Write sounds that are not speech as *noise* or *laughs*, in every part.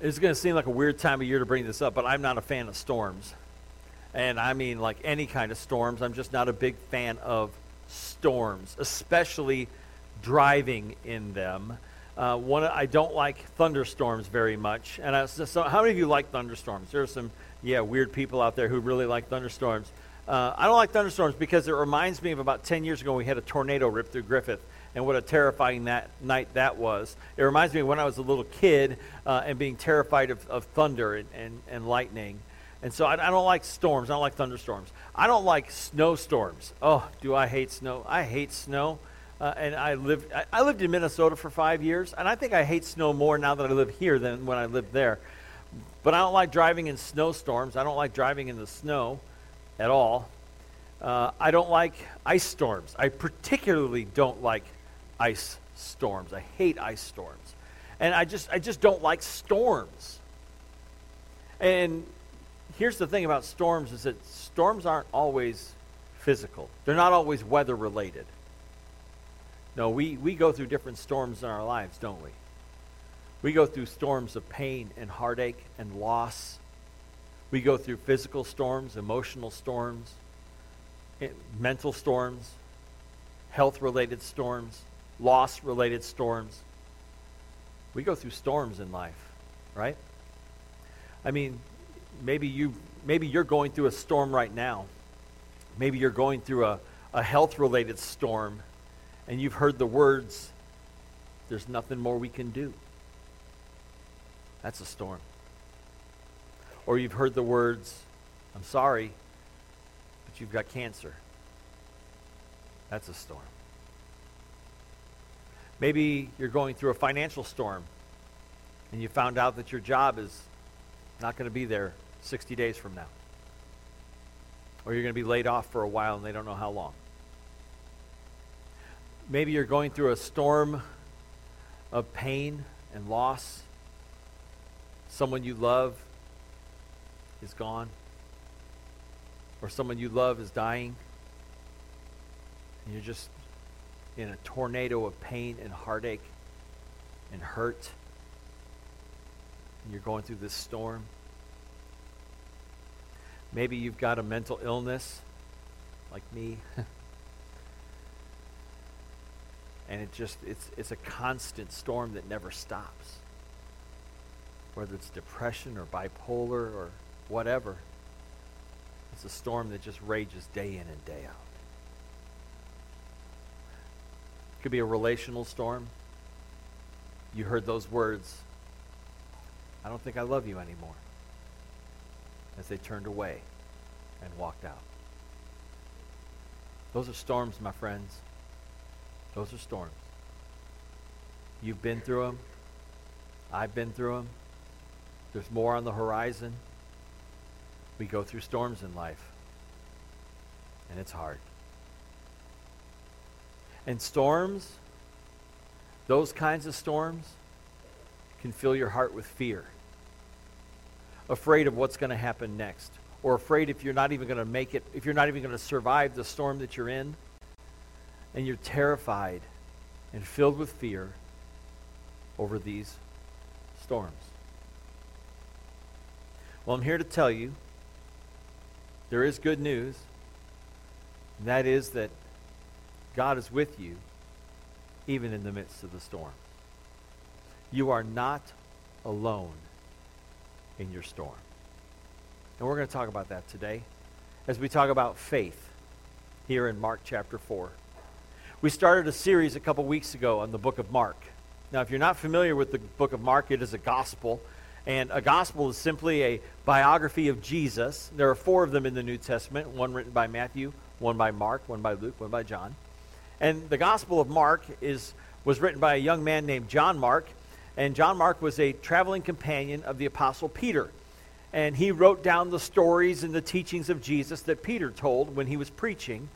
It's going to seem like a weird time of year to bring this up, but I'm not a fan of storms. And I mean, like any kind of storms, I'm just not a big fan of storms, especially driving in them. Uh, one, I don't like thunderstorms very much. And I, so, how many of you like thunderstorms? There are some, yeah, weird people out there who really like thunderstorms. Uh, I don't like thunderstorms because it reminds me of about 10 years ago we had a tornado rip through Griffith and what a terrifying that night that was. It reminds me of when I was a little kid uh, and being terrified of, of thunder and, and, and, lightning. And so I, I, don't like storms. I don't like thunderstorms. I don't like snowstorms. Oh, do I hate snow? I hate snow. Uh, and I lived, I, I lived in Minnesota for five years, and I think I hate snow more now that I live here than when I lived there. But I don't like driving in snowstorms. I don't like driving in the snow at all. Uh, I don't like ice storms. I particularly don't like ice storms. I hate ice storms. And I just I just don't like storms. And here's the thing about storms is that storms aren't always physical. They're not always weather related. No, we, we go through different storms in our lives, don't we? We go through storms of pain and heartache and loss. We go through physical storms, emotional storms, eh, mental storms, health related storms loss related storms. We go through storms in life, right? I mean, maybe you maybe you're going through a storm right now. Maybe you're going through a, a health related storm and you've heard the words, there's nothing more we can do. That's a storm. Or you've heard the words, I'm sorry, but you've got cancer. That's a storm. Maybe you're going through a financial storm and you found out that your job is not going to be there 60 days from now. Or you're going to be laid off for a while and they don't know how long. Maybe you're going through a storm of pain and loss. Someone you love is gone, or someone you love is dying. And you're just in a tornado of pain and heartache and hurt. And you're going through this storm. Maybe you've got a mental illness like me. *laughs* and it just it's it's a constant storm that never stops. Whether it's depression or bipolar or whatever. It's a storm that just rages day in and day out. Could be a relational storm. You heard those words. I don't think I love you anymore. As they turned away and walked out. Those are storms, my friends. Those are storms. You've been through them. I've been through them. There's more on the horizon. We go through storms in life. And it's hard. And storms, those kinds of storms, can fill your heart with fear. Afraid of what's going to happen next. Or afraid if you're not even going to make it, if you're not even going to survive the storm that you're in, and you're terrified and filled with fear over these storms. Well, I'm here to tell you there is good news, and that is that God is with you even in the midst of the storm. You are not alone in your storm. And we're going to talk about that today as we talk about faith here in Mark chapter 4. We started a series a couple weeks ago on the book of Mark. Now, if you're not familiar with the book of Mark, it is a gospel. And a gospel is simply a biography of Jesus. There are four of them in the New Testament one written by Matthew, one by Mark, one by Luke, one by John. And the Gospel of Mark is, was written by a young man named John Mark. And John Mark was a traveling companion of the Apostle Peter. And he wrote down the stories and the teachings of Jesus that Peter told when he was preaching.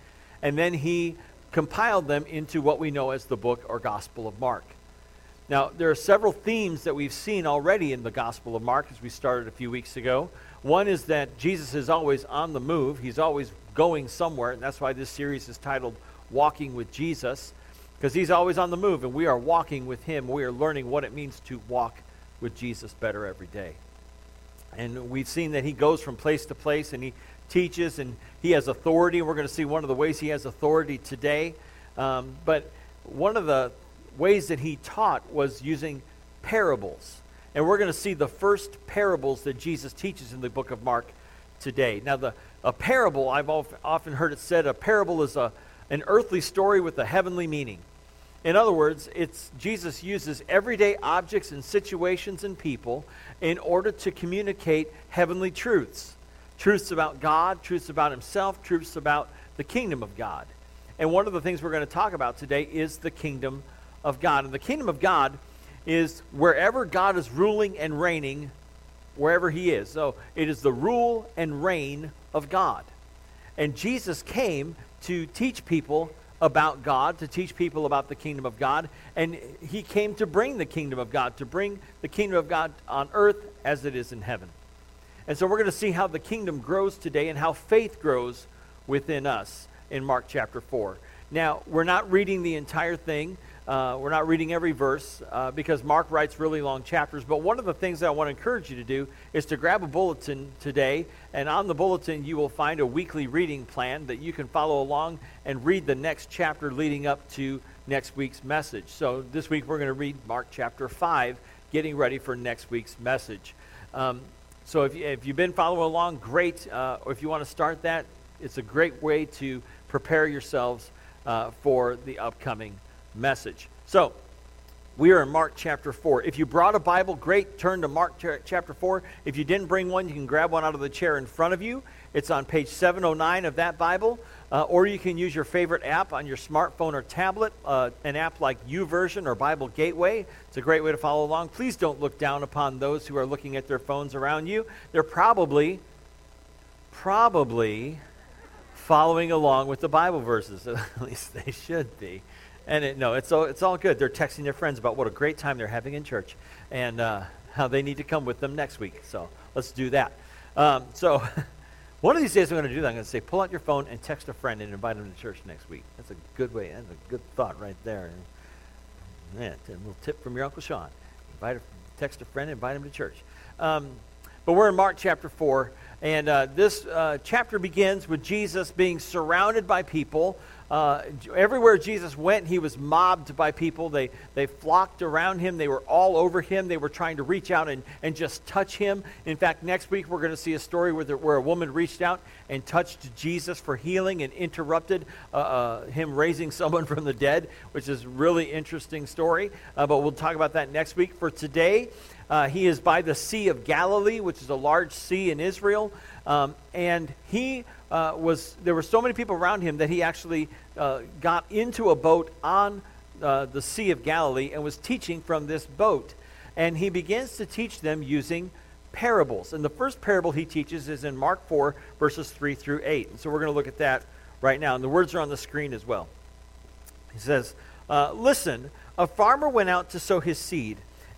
And then he compiled them into what we know as the book or Gospel of Mark. Now, there are several themes that we've seen already in the Gospel of Mark as we started a few weeks ago. One is that Jesus is always on the move, he's always going somewhere, and that's why this series is titled walking with Jesus because he's always on the move and we are walking with him. We are learning what it means to walk with Jesus better every day. And we've seen that he goes from place to place and he teaches and he has authority. We're going to see one of the ways he has authority today. Um, but one of the ways that he taught was using parables. And we're going to see the first parables that Jesus teaches in the book of Mark today. Now, the, a parable, I've often heard it said, a parable is a, an earthly story with a heavenly meaning. In other words, it's Jesus uses everyday objects and situations and people in order to communicate heavenly truths. Truths about God, truths about himself, truths about the kingdom of God. And one of the things we're going to talk about today is the kingdom of God. And the kingdom of God is wherever God is ruling and reigning, wherever he is. So it is the rule and reign of God. And Jesus came to teach people about God, to teach people about the kingdom of God. And he came to bring the kingdom of God, to bring the kingdom of God on earth as it is in heaven. And so we're going to see how the kingdom grows today and how faith grows within us in Mark chapter 4. Now, we're not reading the entire thing. Uh, we're not reading every verse uh, because Mark writes really long chapters. But one of the things that I want to encourage you to do is to grab a bulletin today. And on the bulletin, you will find a weekly reading plan that you can follow along and read the next chapter leading up to next week's message. So this week, we're going to read Mark chapter 5, getting ready for next week's message. Um, so if, if you've been following along, great. Uh, or if you want to start that, it's a great way to prepare yourselves uh, for the upcoming message. So, we are in Mark chapter 4. If you brought a Bible, great. Turn to Mark chapter 4. If you didn't bring one, you can grab one out of the chair in front of you. It's on page 709 of that Bible. Uh, or you can use your favorite app on your smartphone or tablet, uh, an app like YouVersion or Bible Gateway. It's a great way to follow along. Please don't look down upon those who are looking at their phones around you. They're probably, probably following along with the Bible verses. *laughs* At least they should be. And it, no, it's all, it's all good. They're texting their friends about what a great time they're having in church and uh, how they need to come with them next week. So let's do that. Um, so *laughs* one of these days I'm going to do that. I'm going to say, pull out your phone and text a friend and invite them to church next week. That's a good way. That's a good thought right there. And, a little tip from your Uncle Sean. Invite a, text a friend and invite him to church. Um, but we're in Mark chapter 4. And uh, this uh, chapter begins with Jesus being surrounded by people uh, everywhere Jesus went, he was mobbed by people. They, they flocked around him. They were all over him. They were trying to reach out and, and just touch him. In fact, next week we're going to see a story where, where a woman reached out and touched Jesus for healing and interrupted uh, uh, him raising *laughs* someone from the dead, which is really interesting story. Uh, but we'll talk about that next week. For today, uh, he is by the Sea of Galilee, which is a large sea in Israel. Um, and he uh, was, there were so many people around him that he actually uh, got into a boat on uh, the Sea of Galilee and was teaching from this boat. And he begins to teach them using parables. And the first parable he teaches is in Mark 4, verses 3 through 8. And so we're going to look at that right now. And the words are on the screen as well. He says, uh, Listen, a farmer went out to sow his seed.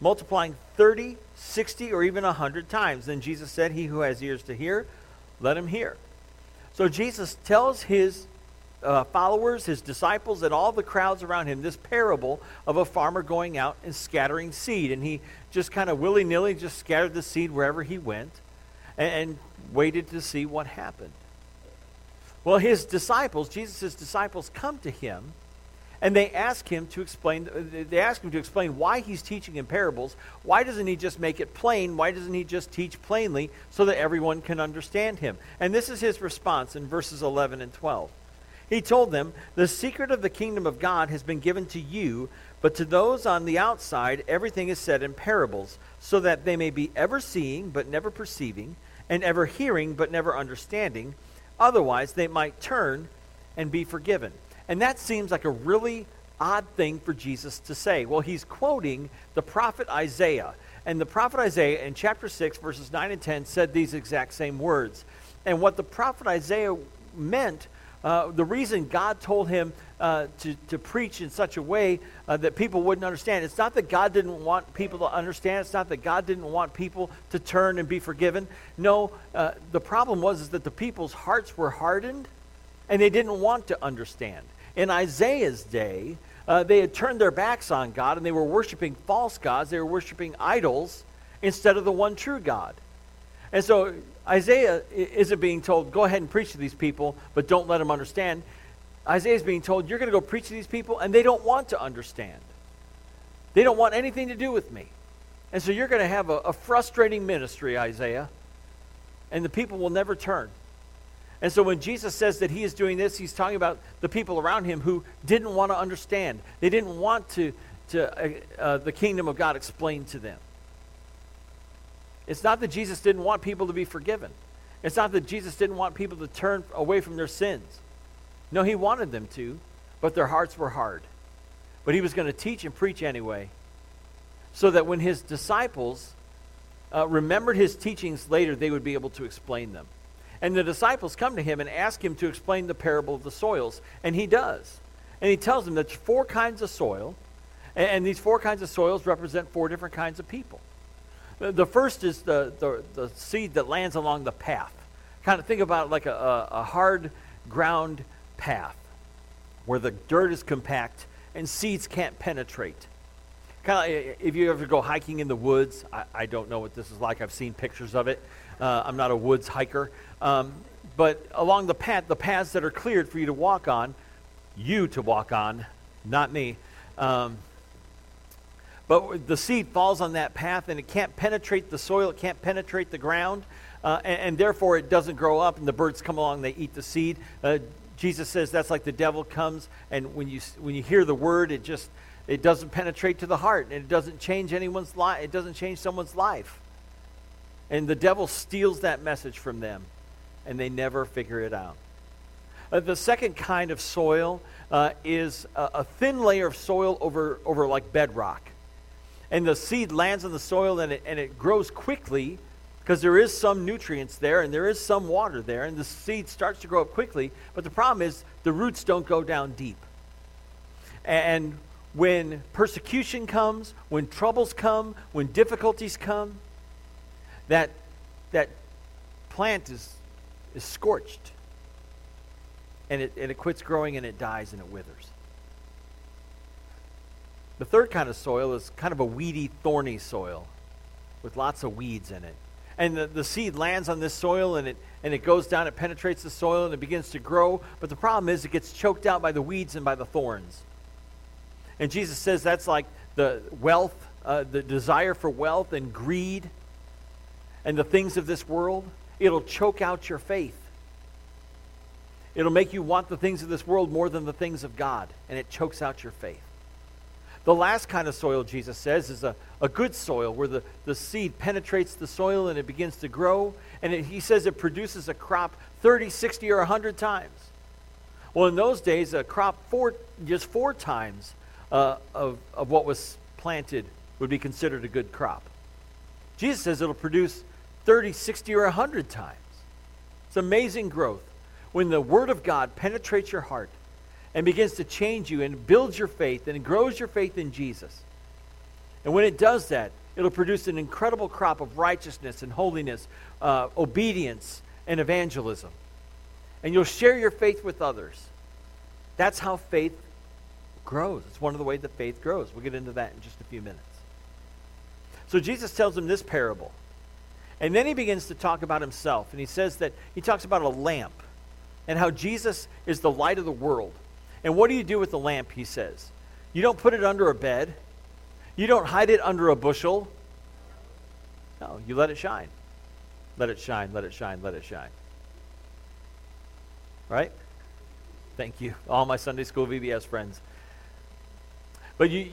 multiplying 30, 60, or even 100 times. Then Jesus said, He who has ears to hear, let him hear. So Jesus tells his uh, followers, his disciples, and all the crowds around him this parable of a farmer going out and scattering seed. And he just kind of willy nilly just scattered the seed wherever he went and, and waited to see what happened. Well, his disciples, Jesus' disciples, come to him and they ask him to explain they ask him to explain why he's teaching in parables. Why doesn't he just make it plain? Why doesn't he just teach plainly so that everyone can understand him? And this is his response in verses 11 and 12 he told them the secret of the kingdom of god has been given to you but to those on the outside everything is said in parables so that they may be ever seeing but never perceiving and ever hearing but never understanding. Otherwise they might turn and be forgiven and that seems like a really odd thing for Jesus to say? Well, he's quoting the prophet Isaiah. And the prophet Isaiah in chapter 6, verses 9 and 10 said these exact same words. And what the prophet Isaiah meant, uh, the reason God told him uh, to, to preach in such a way uh, that people wouldn't understand, it's not that God didn't want people to understand. It's not that God didn't want people to turn and be forgiven. No, uh, the problem was is that the people's hearts were hardened and they didn't want to understand. In Isaiah's day, uh, they had turned their backs on God and they were worshiping false gods. They were worshiping idols instead of the one true God. And so Isaiah isn't being told, go ahead and preach to these people, but don't let them understand. Isaiah is being told, you're going to go preach to these people, and they don't want to understand. They don't want anything to do with me. And so you're going to have a, a frustrating ministry, Isaiah, and the people will never turn. And so when Jesus says that he is doing this, he's talking about the people around him who didn't want to understand. They didn't want to, to uh, uh, the kingdom of God explained to them. It's not that Jesus didn't want people to be forgiven. It's not that Jesus didn't want people to turn away from their sins. No, he wanted them to, but their hearts were hard. But he was going to teach and preach anyway, so that when his disciples uh, remembered his teachings later, they would be able to explain them. And the disciples come to him and ask him to explain the parable of the soils. And he does. And he tells them that four kinds of soil, and, these four kinds of soils represent four different kinds of people. The, first is the, the, the, seed that lands along the path. Kind of think about it like a, a hard ground path where the dirt is compact and seeds can't penetrate. Kind of, if you ever go hiking in the woods, I, I don't know what this is like. I've seen pictures of it. Uh, I'm not a woods hiker. Um, but along the path, the paths that are cleared for you to walk on, you to walk on, not me. Um, but the seed falls on that path and it can't penetrate the soil, it can't penetrate the ground, uh, and, and, therefore it doesn't grow up, and the birds come along, they eat the seed. Uh, Jesus says that's like the devil comes, and when you, when you hear the word, it just it doesn't penetrate to the heart, and it doesn't change anyone's life. It doesn't change someone's life. And the devil steals that message from them, and they never figure it out. Uh, the second kind of soil uh, is a, a, thin layer of soil over, over like bedrock. And the seed lands on the soil and it, and it grows quickly because there is some nutrients there and there is some water there, and the seed starts to grow up quickly. But the problem is the roots don't go down deep. And when persecution comes, when troubles come, when difficulties come, that, that plant is, is scorched and it, and it quits growing and it dies and it withers. The third kind of soil is kind of a weedy, thorny soil with lots of weeds in it. And the, the seed lands on this soil and it, and it goes down, it penetrates the soil and it begins to grow. But the problem is it gets choked out by the weeds and by the thorns. And Jesus says that's like the wealth, uh, the desire for wealth and greed and the things of this world, it'll choke out your faith. It'll make you want the things of this world more than the things of God, and it chokes out your faith. The last kind of soil, Jesus says, is a, a good soil where the, the seed penetrates the soil and it begins to grow. And it, he says it produces a crop 30, 60, or 100 times. Well, in those days, a crop four, just four times uh, of, of what was planted would be considered a good crop. Jesus says it'll produce 30, 60, or 100 times. It's amazing growth. When the Word of God penetrates your heart and begins to change you and builds your faith and grows your faith in Jesus. And when it does that, it'll produce an incredible crop of righteousness and holiness, uh, obedience, and evangelism. And you'll share your faith with others. That's how faith grows. It's one of the ways that faith grows. We'll get into that in just a few minutes. So Jesus tells him this parable. And then he begins to talk about himself. And he says that he talks about a lamp and how Jesus is the light of the world. And what do you do with the lamp, he says? You don't put it under a bed, you don't hide it under a bushel. No, you let it shine. Let it shine, let it shine, let it shine. Right? Thank you, all my Sunday school VBS friends. But you,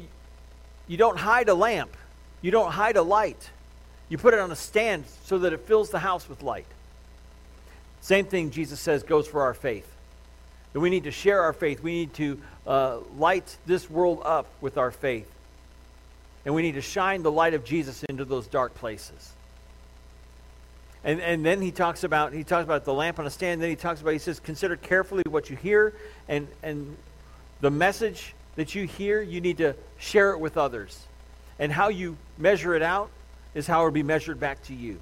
you don't hide a lamp. You don't hide a light. You put it on a stand so that it fills the house with light. Same thing Jesus says goes for our faith. That we need to share our faith. We need to uh, light this world up with our faith. And we need to shine the light of Jesus into those dark places. And, and then he talks about he talks about the lamp on a stand. Then he talks about he says, consider carefully what you hear, and and the message that you hear, you need to share it with others. And how you measure it out is how it will be measured back to you.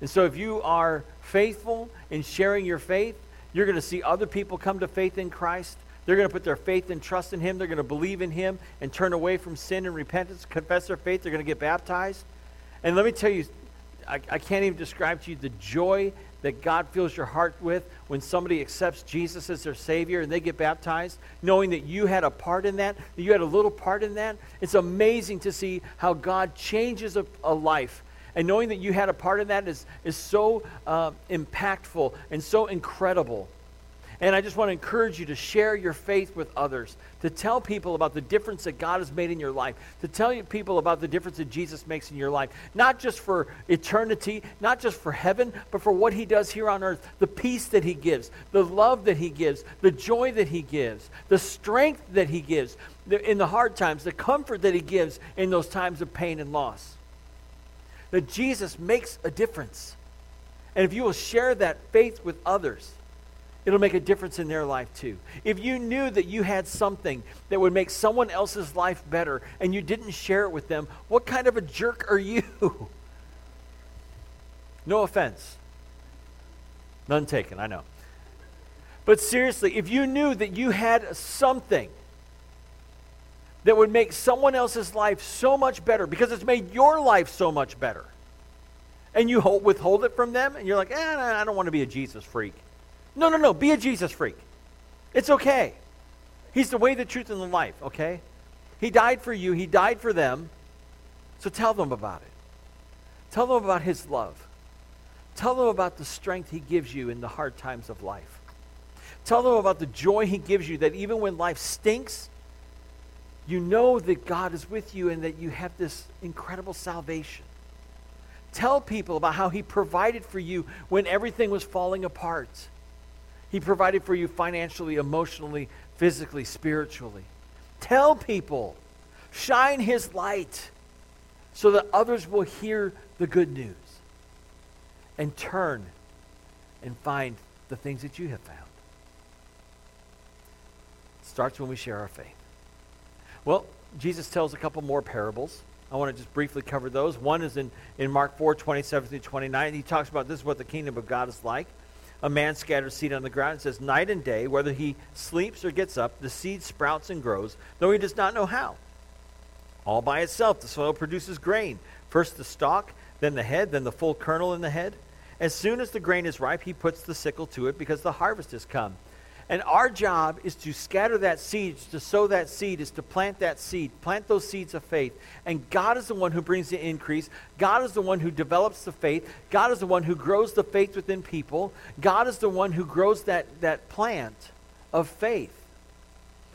And so if you are faithful in sharing your faith, you're going to see other people come to faith in Christ. They're going to put their faith and trust in Him. They're going to believe in Him and turn away from sin and repentance, confess their faith. They're going to get baptized. And let me tell you, I, I can't even describe to you the joy that God fills your heart with when somebody accepts Jesus as their Savior and they get baptized, knowing that you had a part in that, that you had a little part in that. It's amazing to see how God changes a, a life. And knowing that you had a part in that is, is so uh, impactful and so incredible. And I just want to encourage you to share your faith with others, to tell people about the difference that God has made in your life, to tell people about the difference that Jesus makes in your life, not just for eternity, not just for heaven, but for what he does here on earth, the peace that he gives, the love that he gives, the joy that he gives, the strength that he gives in the hard times, the comfort that he gives in those times of pain and loss. That Jesus makes a difference. And if you will share that faith with others, it'll make a difference in their life too. If you knew that you had something that would make someone else's life better and you didn't share it with them, what kind of a jerk are you? *laughs* no offense. None taken, I know. But seriously, if you knew that you had something that would make someone else's life so much better because it's made your life so much better, and you withhold it from them, and you're like, eh, I don't want to be a Jesus freak. No, no, no. Be a Jesus freak. It's okay. He's the way, the truth, and the life, okay? He died for you, He died for them. So tell them about it. Tell them about His love. Tell them about the strength He gives you in the hard times of life. Tell them about the joy He gives you that even when life stinks, you know that God is with you and that you have this incredible salvation. Tell people about how He provided for you when everything was falling apart. He provided for you financially, emotionally, physically, spiritually. Tell people, shine His light so that others will hear the good news and turn and find the things that you have found. It starts when we share our faith. Well, Jesus tells a couple more parables. I want to just briefly cover those. One is in, in Mark 4, 27 through 29. He talks about this is what the kingdom of God is like a man scatters seed on the ground. and says, Night and day, whether he sleeps or gets up, the seed sprouts and grows, though he does not know how. All by itself, the soil produces grain. First the stalk, then the head, then the full kernel in the head. As soon as the grain is ripe, he puts the sickle to it because the harvest has come. And our job is to scatter that seed, to sow that seed, is to plant that seed, plant those seeds of faith. And God is the one who brings the increase. God is the one who develops the faith. God is the one who grows the faith within people. God is the one who grows that, that plant of faith.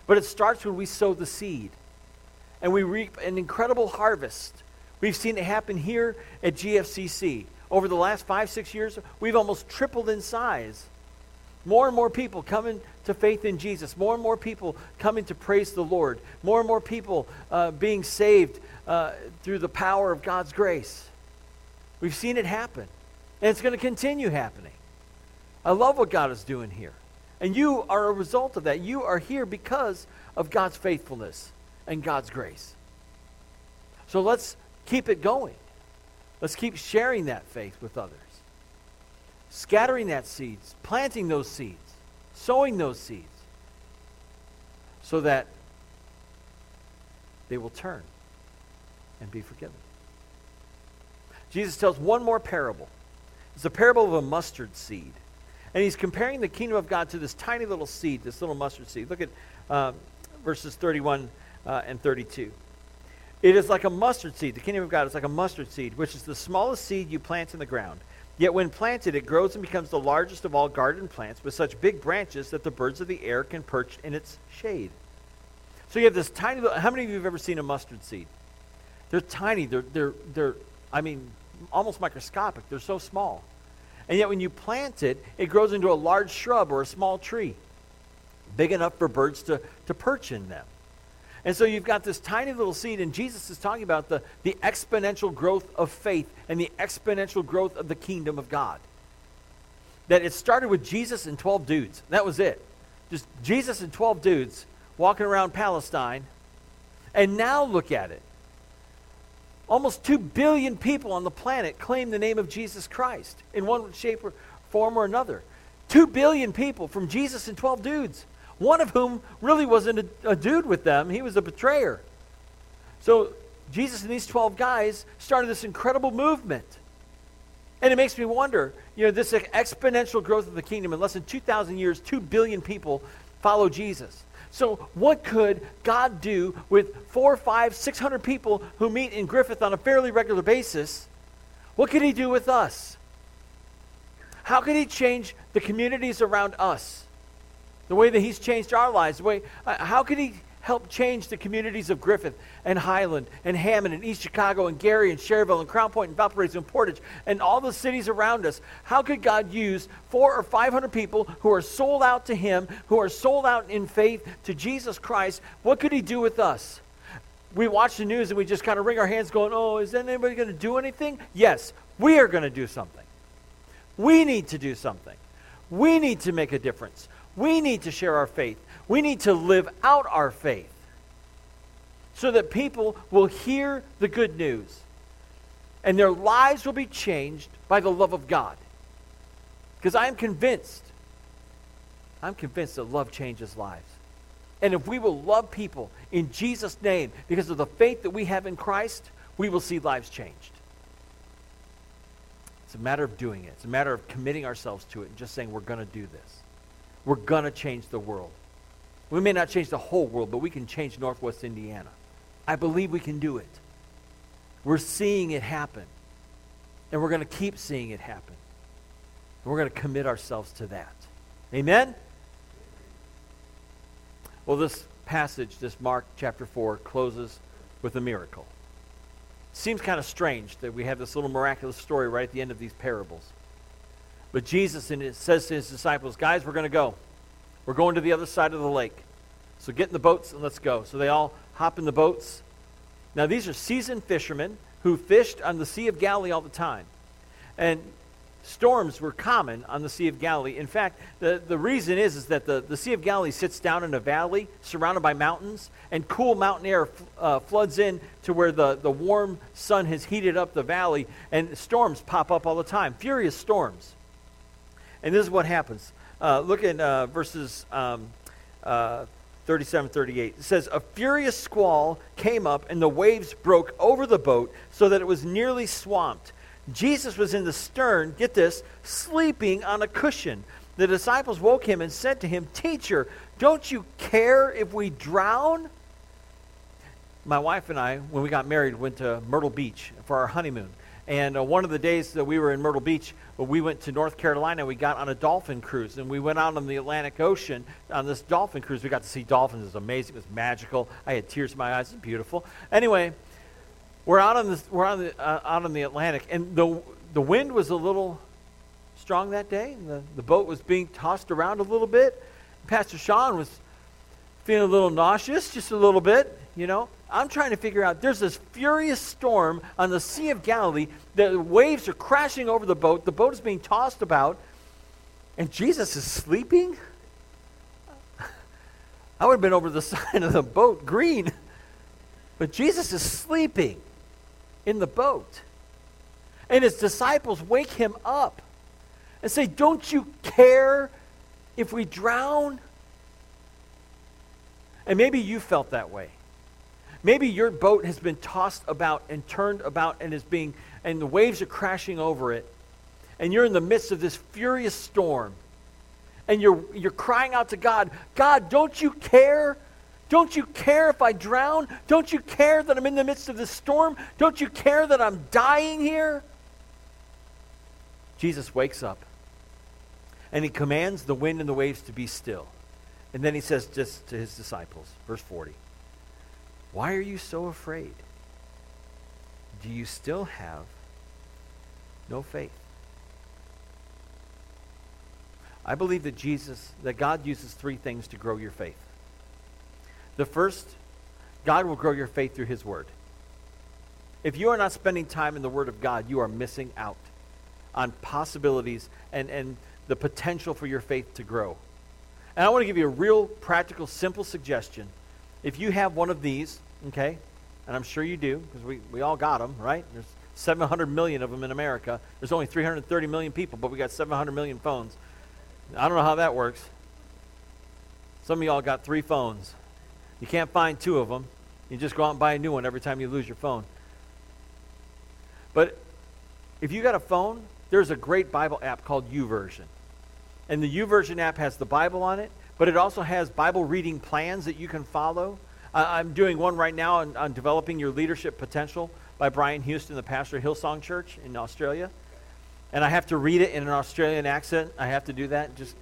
But it starts when we sow the seed and we reap an incredible harvest. We've seen it happen here at GFCC. Over the last five, six years, we've almost tripled in size. More and more people coming to faith in Jesus. More and more people coming to praise the Lord. More and more people uh, being saved uh, through the power of God's grace. We've seen it happen. And it's going to continue happening. I love what God is doing here. And you are a result of that. You are here because of God's faithfulness and God's grace. So let's keep it going. Let's keep sharing that faith with others scattering that seeds, planting those seeds, sowing those seeds, so that they will turn and be forgiven. Jesus tells one more parable. It's a parable of a mustard seed. And he's comparing the kingdom of God to this tiny little seed, this little mustard seed. Look at uh, verses 31 uh, and 32. It is like a mustard seed. The kingdom of God is like a mustard seed, which is the smallest seed you plant in the ground. Yet when planted, it grows and becomes the largest of all garden plants with such big branches that the birds of the air can perch in its shade. So you have this tiny little, how many of you have ever seen a mustard seed? They're tiny. They're, they're, they're, I mean, almost microscopic. They're so small. And yet when you plant it, it grows into a large shrub or a small tree. big enough for birds to, to perch in them. And so you've got this tiny little seed, and Jesus is talking about the, the exponential growth of faith and the exponential growth of the kingdom of God. That it started with Jesus and 12 dudes. That was it. Just Jesus and 12 dudes walking around Palestine. And now look at it. Almost 2 billion people on the planet claim the name of Jesus Christ in one shape or form or another. 2 billion people from Jesus and 12 dudes one of whom really wasn't a, a dude with them, he was a betrayer. So Jesus and these 12 guys started this incredible movement. And it makes me wonder, you know, this exponential growth of the kingdom in less than 2,000 years, 2 billion people follow Jesus. So, what could God do with four, five, six hundred people who meet in Griffith on a fairly regular basis? What could He do with us? How could He change the communities around us? The way that he's changed our lives, the way, uh, how could he help change the communities of Griffith and Highland and Hammond and East Chicago and Gary and Schererville and Crown Point and Valparaiso and Portage and all the cities around us? How could God use four or five hundred people who are sold out to him, who are sold out in faith to Jesus Christ? What could he do with us? We watch the news and we just kind of wring our hands going, oh, is anybody going to do anything? Yes, we are going to do something. We need to do something. We need to make a difference. We need to share our faith. We need to live out our faith so that people will hear the good news and their lives will be changed by the love of God. Because I am convinced, I'm convinced that love changes lives. And if we will love people in Jesus' name because of the faith that we have in Christ, we will see lives changed. It's a matter of doing it. It's a matter of committing ourselves to it and just saying, we're going to do this we're going to change the world. We may not change the whole world, but we can change Northwest Indiana. I believe we can do it. We're seeing it happen. And we're going to keep seeing it happen. And we're going to commit ourselves to that. Amen? Well, this passage, this Mark chapter 4, closes with a miracle. It Seems kind of strange that we have this little miraculous story right at the end of these parables. But Jesus says to his disciples, Guys, we're going to go. We're going to the other side of the lake. So get in the boats and let's go. So they all hop in the boats. Now, these are seasoned fishermen who fished on the Sea of Galilee all the time. And storms were common on the Sea of Galilee. In fact, the, the reason is, is that the, the Sea of Galilee sits down in a valley surrounded by mountains, and cool mountain air uh, floods in to where the, the warm sun has heated up the valley, and storms pop up all the time furious storms. And this is what happens. Uh, look at uh, verses um, uh, 37 38. It says, A furious squall came up, and the waves broke over the boat so that it was nearly swamped. Jesus was in the stern, get this, sleeping on a cushion. The disciples woke him and said to him, Teacher, don't you care if we drown? My wife and I, when we got married, went to Myrtle Beach for our honeymoon. And uh, one of the days that we were in Myrtle Beach, we went to North Carolina. We got on a dolphin cruise, and we went out on the Atlantic Ocean on this dolphin cruise. We got to see dolphins. It was amazing. It was magical. I had tears in my eyes. It was beautiful. Anyway, we're out on this. We're on the uh, out on the Atlantic, and the the wind was a little strong that day. And the, the boat was being tossed around a little bit. Pastor Sean was feeling a little nauseous, just a little bit, you know. I'm trying to figure out there's this furious storm on the Sea of Galilee. The waves are crashing over the boat. The boat is being tossed about. And Jesus is sleeping? *laughs* I would have been over the *laughs* side of the boat green. But Jesus is sleeping in the boat. And his disciples wake him up and say, Don't you care if we drown? And maybe you felt that way. Maybe your boat has been tossed about and turned about and is being and the waves are crashing over it. And you're in the midst of this furious storm. And you're you're crying out to God, God, don't you care? Don't you care if I drown? Don't you care that I'm in the midst of this storm? Don't you care that I'm dying here? Jesus wakes up and he commands the wind and the waves to be still. And then he says just to his disciples, verse 40. Why are you so afraid? Do you still have no faith? I believe that Jesus, that God uses three things to grow your faith. The first, God will grow your faith through his word. If you are not spending time in the word of God, you are missing out on possibilities and, and the potential for your faith to grow. And I want to give you a real practical, simple suggestion. If you have one of these, okay, and I'm sure you do, because we, we all got them, right? There's 700 million of them in America. There's only 330 million people, but we got 700 million phones. I don't know how that works. Some of y'all got three phones. You can't find two of them. You just go out and buy a new one every time you lose your phone. But if you got a phone, there's a great Bible app called YouVersion. And the YouVersion app has the Bible on it, but it also has Bible reading plans that you can follow. I'm doing one right now on, on developing your leadership potential by Brian Houston, the pastor of Hillsong Church in Australia. And I have to read it in an Australian accent. I have to do that just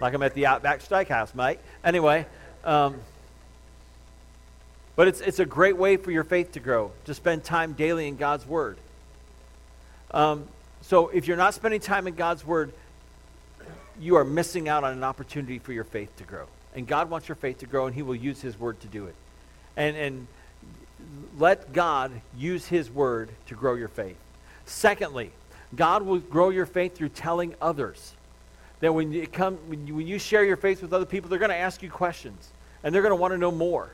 like I'm at the Outback Steakhouse, mate. Anyway, um, but it's, it's a great way for your faith to grow, to spend time daily in God's Word. Um, so if you're not spending time in God's Word, you are missing out on an opportunity for your faith to grow. And God wants your faith to grow, and He will use His Word to do it. And, and let God use His Word to grow your faith. Secondly, God will grow your faith through telling others. That when you, come, when you, when you share your faith with other people, they're going to ask you questions, and they're going to want to know more.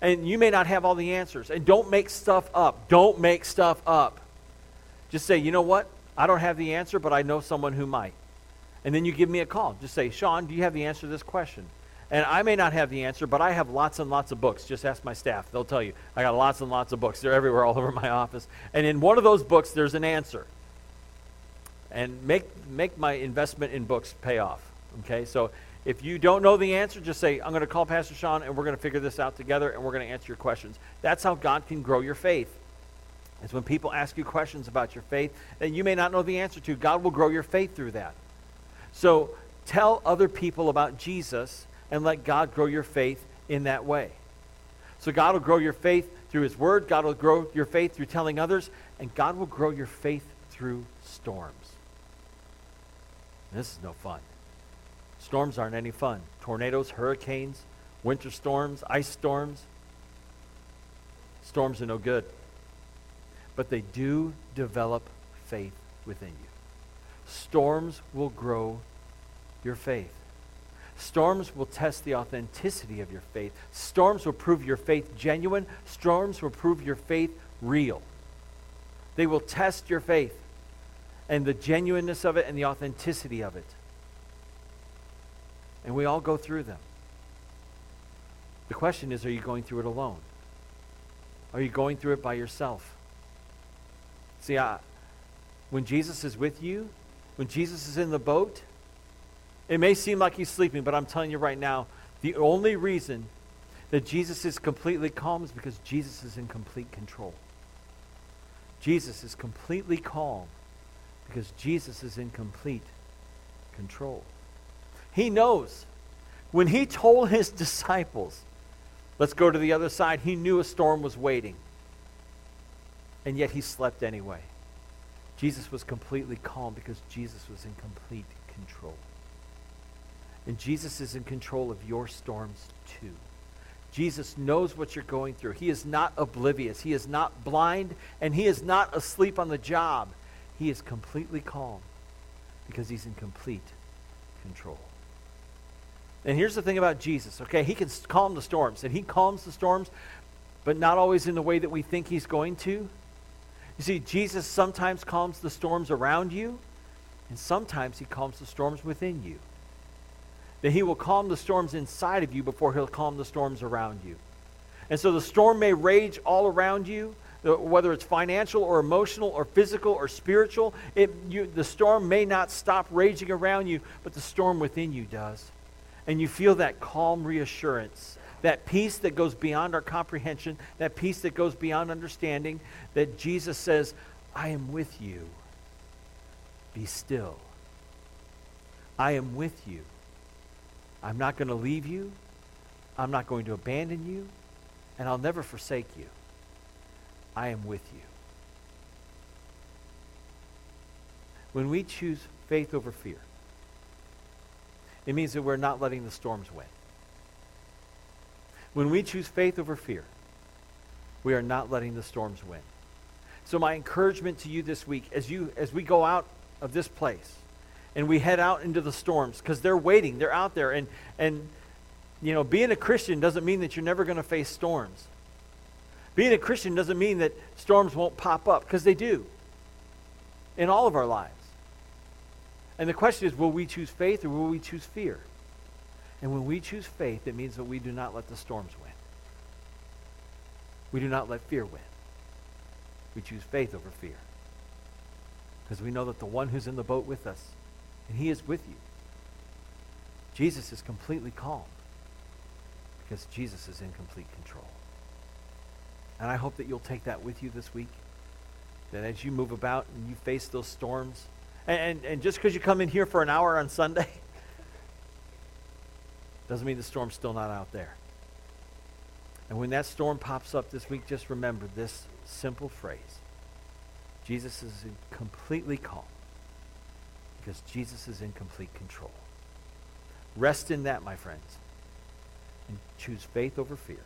And you may not have all the answers. And don't make stuff up. Don't make stuff up. Just say, you know what? I don't have the answer, but I know someone who might. And then you give me a call. Just say, Sean, do you have the answer to this question? And I may not have the answer, but I have lots and lots of books. Just ask my staff. They'll tell you. I got lots and lots of books. They're everywhere all *laughs* over my office. And in one of those books, there's an answer. And make, make my investment in books pay off. Okay? So if you don't know the answer, just say, I'm going to call Pastor Sean and we're going to figure this out together and we're going to answer your questions. That's how God can grow your faith. It's when people ask you questions about your faith that you may not know the answer to, God will grow your faith through that. So tell other people about Jesus and let God grow your faith in that way. So God will grow your faith through His Word, God will grow your faith through telling others, and God will grow your faith through storms. This is no fun. Storms aren't any fun. Tornadoes, hurricanes, winter storms, ice storms. Storms are no good but they do develop faith within you. Storms will grow your faith. Storms will test the authenticity of your faith. Storms will prove your faith genuine. Storms will prove your faith real. They will test your faith and the genuineness of it and the authenticity of it. And we all go through them. The question is are you going through it alone? Are you going through it by yourself? See, I, when Jesus is with you, when Jesus is in the boat, it may seem like he's sleeping, but I'm telling you right now, the only reason that Jesus is completely calm is because Jesus is in complete control. Jesus is completely calm because Jesus is in complete control. He knows. When he told his *laughs* disciples, let's go to the other side, he knew a storm was waiting and yet he slept anyway. Jesus was completely calm because Jesus was in complete control. And Jesus is in control of your storms too. Jesus knows what you're going through. He is not oblivious. He is not blind, and he is not asleep on the job. He is completely calm because he's in complete control. And here's the thing about Jesus, okay? He can calm the storms, and he calms the storms, but not always in the way that we think he's going to. You see, Jesus sometimes calms the storms around you, and sometimes he calms the storms within you. That he will calm the storms inside of you before he'll calm the storms around you. And so the storm may rage all around you, uh, whether it's financial or emotional or physical or spiritual. It, you, the storm may not stop raging around you, but the storm within you does. And you feel that calm reassurance that peace that goes beyond our comprehension, that peace that goes beyond understanding, that Jesus says, I am with you. Be still. I am with you. I'm not going to leave you. I'm not going to abandon you. And I'll never forsake you. I am with you. When we choose faith over fear, it means that we're not letting the storms win. When we choose faith over fear, we are not letting the storms win. So my encouragement to you this week as you as we go out of this place and we head out into the storms because they're waiting, they're out there and and you know, being a Christian doesn't mean that you're never going to face storms. Being a Christian doesn't mean that storms won't pop up because they do in all of our lives. And the question is will we choose faith or will we choose fear? And when we choose faith, it means that we do not let the storms win. We do not let fear win. We choose faith over fear. Because we know that the one who's in the boat with us, and he is with you, Jesus is completely calm because Jesus is in complete control. And I hope that you'll take that with you this week. That as you move about and you face those storms, and, and, and just because you come in here for an hour on Sunday, *laughs* doesn't mean the storm's still not out there. And when that storm pops up this week, just remember this simple phrase Jesus is completely calm because Jesus is in complete control. Rest in that, my friends, and choose faith over fear.